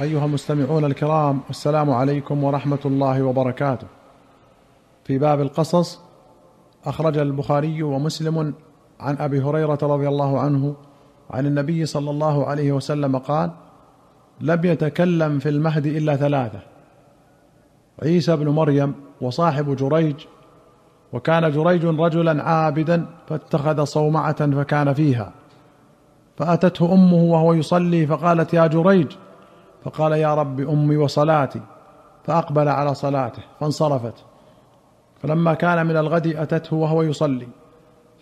أيها المستمعون الكرام السلام عليكم ورحمة الله وبركاته. في باب القصص أخرج البخاري ومسلم عن أبي هريرة رضي الله عنه عن النبي صلى الله عليه وسلم قال: لم يتكلم في المهد إلا ثلاثة: عيسى بن مريم وصاحب جريج وكان جريج رجلا عابدا فاتخذ صومعة فكان فيها فأتته أمه وهو يصلي فقالت يا جريج فقال يا رب أمي وصلاتي فأقبل على صلاته فانصرفت. فلما كان من الغد أتته وهو يصلي.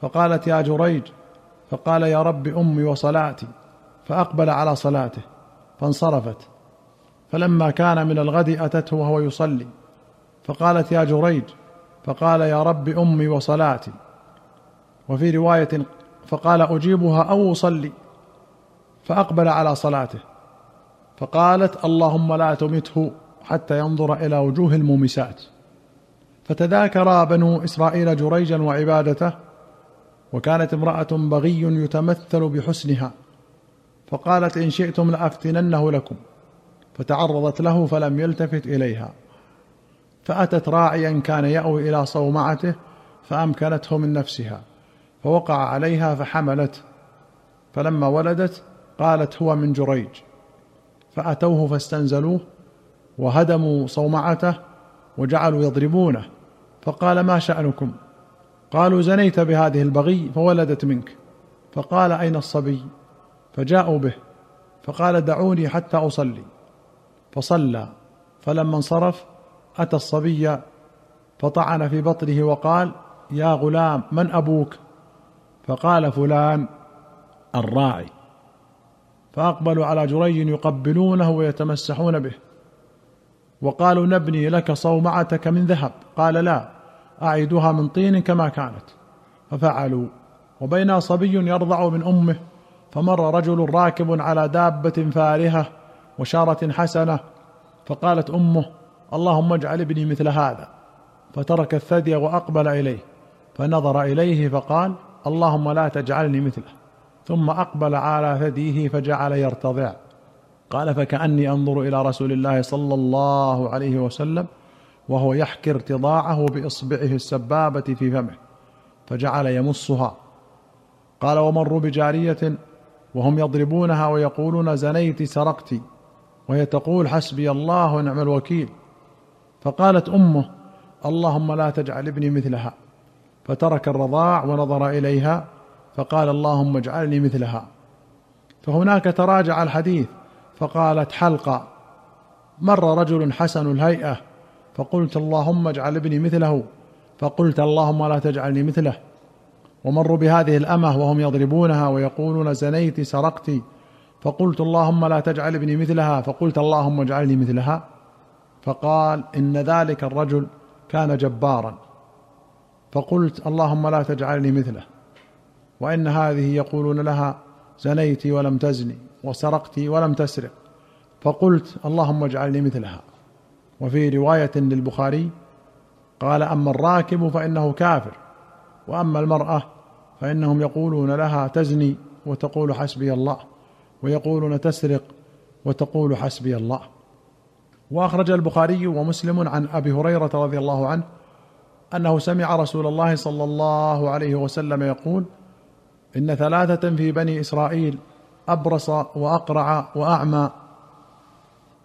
فقالت يا جريج فقال يا رب أمي وصلاتي فأقبل على صلاته فانصرفت. فلما كان من الغد أتته وهو يصلي. فقالت يا جريج فقال يا رب أمي وصلاتي. وفي رواية فقال أجيبها أو أصلي. فأقبل على صلاته فقالت اللهم لا تمته حتى ينظر إلى وجوه المومسات. فتذاكر بنو إسرائيل جريجا وعبادته وكانت امرأة بغي يتمثل بحسنها. فقالت إن شئتم لأفتننه لكم. فتعرضت له فلم يلتفت إليها. فأتت راعيا كان يأوي إلى صومعته فأمكنته من نفسها. فوقع عليها فحملت فلما ولدت قالت هو من جريج. فأتوه فاستنزلوه وهدموا صومعته وجعلوا يضربونه. فقال ما شأنكم؟ قالوا زنيت بهذه البغي فولدت منك. فقال أين الصبي؟ فجاءوا به. فقال دعوني حتى أصلي. فصلى. فلما انصرف أتى الصبي فطعن في بطنه وقال يا غلام من أبوك؟ فقال فلان الراعي. فأقبلوا على جريج يقبلونه ويتمسحون به. وقالوا نبني لك صومعتك من ذهب. قال لا أعيدها من طين كما كانت. ففعلوا. وبينا صبي يرضع من أمه فمر رجل راكب على دابة فارهة وشارة حسنة فقالت أمه اللهم اجعل ابني مثل هذا. فترك الثدي وأقبل إليه. فنظر إليه فقال اللهم لا تجعلني مثله. ثم أقبل على ثديه فجعل يرتضع. قال فكأني أنظر إلى رسول الله صلى الله عليه وسلم وهو يحكي ارتضاعه بإصبعه السبابة في فمه فجعل يمصها. قال ومروا بجارية وهم يضربونها ويقولون زنيت سرقت وهي تقول حسبي الله ونعم الوكيل. فقالت أمه اللهم لا تجعل ابني مثلها. فترك الرضاع ونظر إليها فقال اللهم اجعلني مثلها. فهناك تراجع الحديث فقالت حلقه مر رجل حسن الهيئة فقلت اللهم اجعل ابني مثله فقلت اللهم لا تجعلني مثله. ومروا بهذه الأمة وهم يضربونها ويقولون زنيت سرقت فقلت اللهم لا تجعل ابني مثلها فقلت اللهم اجعلني مثلها. فقال إن ذلك الرجل كان جبارا فقلت اللهم لا تجعلني مثله. وإن هذه يقولون لها زنيت ولم تزني وسرقت ولم تسرق. فقلت اللهم اجعلني مثلها. وفي رواية للبخاري قال أما الراكب فإنه كافر وأما المرأة فإنهم يقولون لها تزني وتقول حسبي الله ويقولون تسرق وتقول حسبي الله. وأخرج البخاري ومسلم عن أبي هريرة رضي الله عنه أنه سمع رسول الله صلى الله عليه وسلم يقول إن ثلاثة في بني إسرائيل أبرص وأقرع وأعمى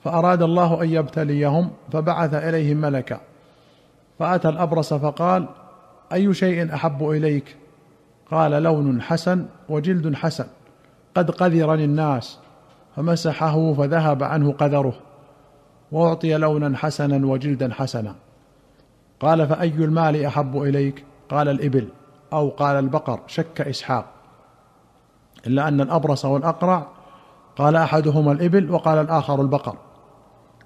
فأراد الله أن يبتليهم فبعث إليهم ملكا. فأتى الأبرص فقال أي شيء أحب إليك؟ قال لون حسن وجلد حسن قد قذرني الناس فمسحه فذهب عنه قذره وأعطي لونا حسنا وجلدا حسنا. قال فأي المال أحب إليك؟ قال الإبل. أو قال البقر شك إسحاق. إلا أن الأبرص والأقرع قال أحدهما الإبل وقال الآخر البقر.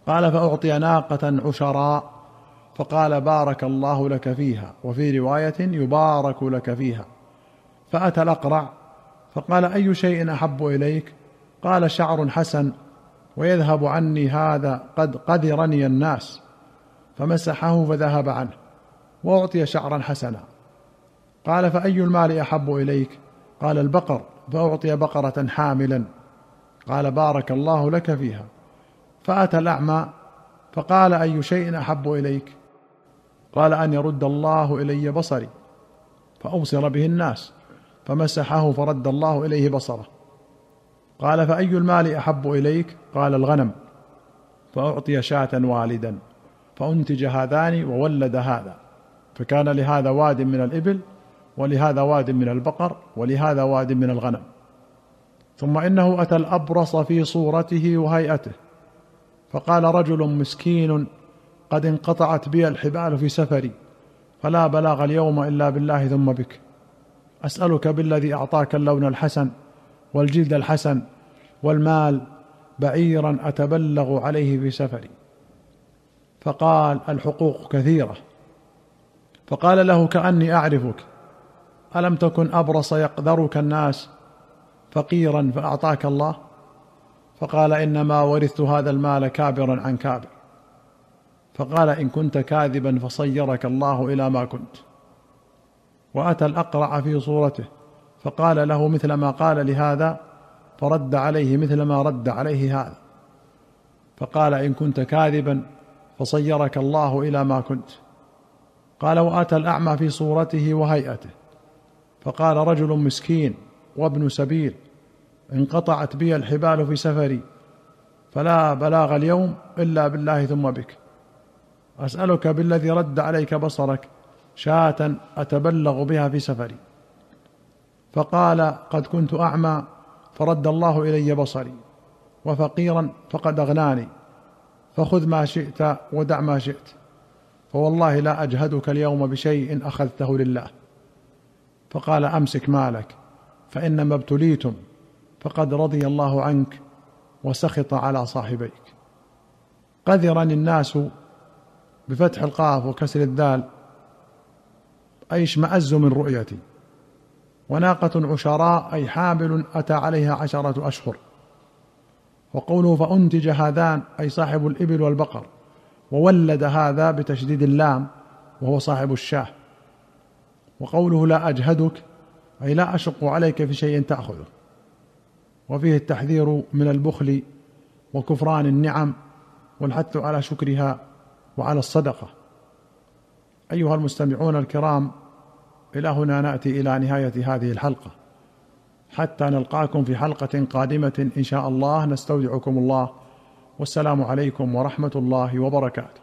قال فأعطي ناقة عشراء فقال بارك الله لك فيها وفي رواية يبارك لك فيها. فأتى الأقرع فقال أي شيء أحب إليك؟ قال شعر حسن ويذهب عني هذا قد قذرني الناس. فمسحه فذهب عنه وأعطي شعرا حسنا. قال فأي المال أحب إليك؟ قال البقر فأعطي بقرة حاملا. قال بارك الله لك فيها. فأتى الأعمى فقال أي شيء أحب إليك؟ قال أن يرد الله إلي بصري فأبصر به الناس فمسحه فرد الله إليه بصره. قال فأي المال أحب إليك؟ قال الغنم. فأعطي شاة والدا فأنتج هذان وولد هذا. فكان لهذا واد من الإبل ولهذا واد من البقر ولهذا واد من الغنم. ثم إنه أتى الأبرص في صورته وهيئته. فقال رجل مسكين قد انقطعت بي الحبال في سفري فلا بلاغ اليوم إلا بالله ثم بك. أسألك بالذي أعطاك اللون الحسن والجلد الحسن والمال بعيرا أتبلغ عليه في سفري. فقال الحقوق كثيرة. فقال له كأني أعرفك. ألم تكن أبرص يقدرك الناس فقيرا فأعطاك الله؟ فقال إنما ورثت هذا المال كابرا عن كابر. فقال إن كنت كاذبا فصيرك الله إلى ما كنت. وأتى الأقرع في صورته فقال له مثل ما قال لهذا فرد عليه مثل ما رد عليه هذا. فقال إن كنت كاذبا فصيرك الله إلى ما كنت. قال وأتى الأعمى في صورته وهيئته. فقال رجل مسكين وابن سبيل انقطعت بي الحبال في سفري فلا بلاغ اليوم إلا بالله ثم بك. أسألك بالذي رد عليك بصرك شاة أتبلغ بها في سفري. فقال قد كنت أعمى فرد الله إلي بصري وفقيرا فقد أغناني فخذ ما شئت ودع ما شئت فوالله لا أجهدك اليوم بشيء أخذته لله. فقال أمسك مالك فإنما ابتليتم فقد رضي الله عنك وسخط على صاحبيك. قذرني الناس بفتح القاف وكسر الدال أي اشمأزوا من رؤيتي. وناقة عشراء أي حامل أتى عليها عشرة أشهر. وقوله فأنتج هذان أي صاحب الإبل والبقر وولد هذا بتشديد اللام وهو صاحب الشاه. وقوله لا أجهدك أي لا أشق عليك في شيء تأخذه. وفيه التحذير من البخل وكفران النعم والحث على شكرها وعلى الصدقة. أيها المستمعون الكرام إلى هنا نأتي إلى نهاية هذه الحلقة. حتى نلقاكم في حلقة قادمة إن شاء الله. نستودعكم الله. والسلام عليكم ورحمة الله وبركاته.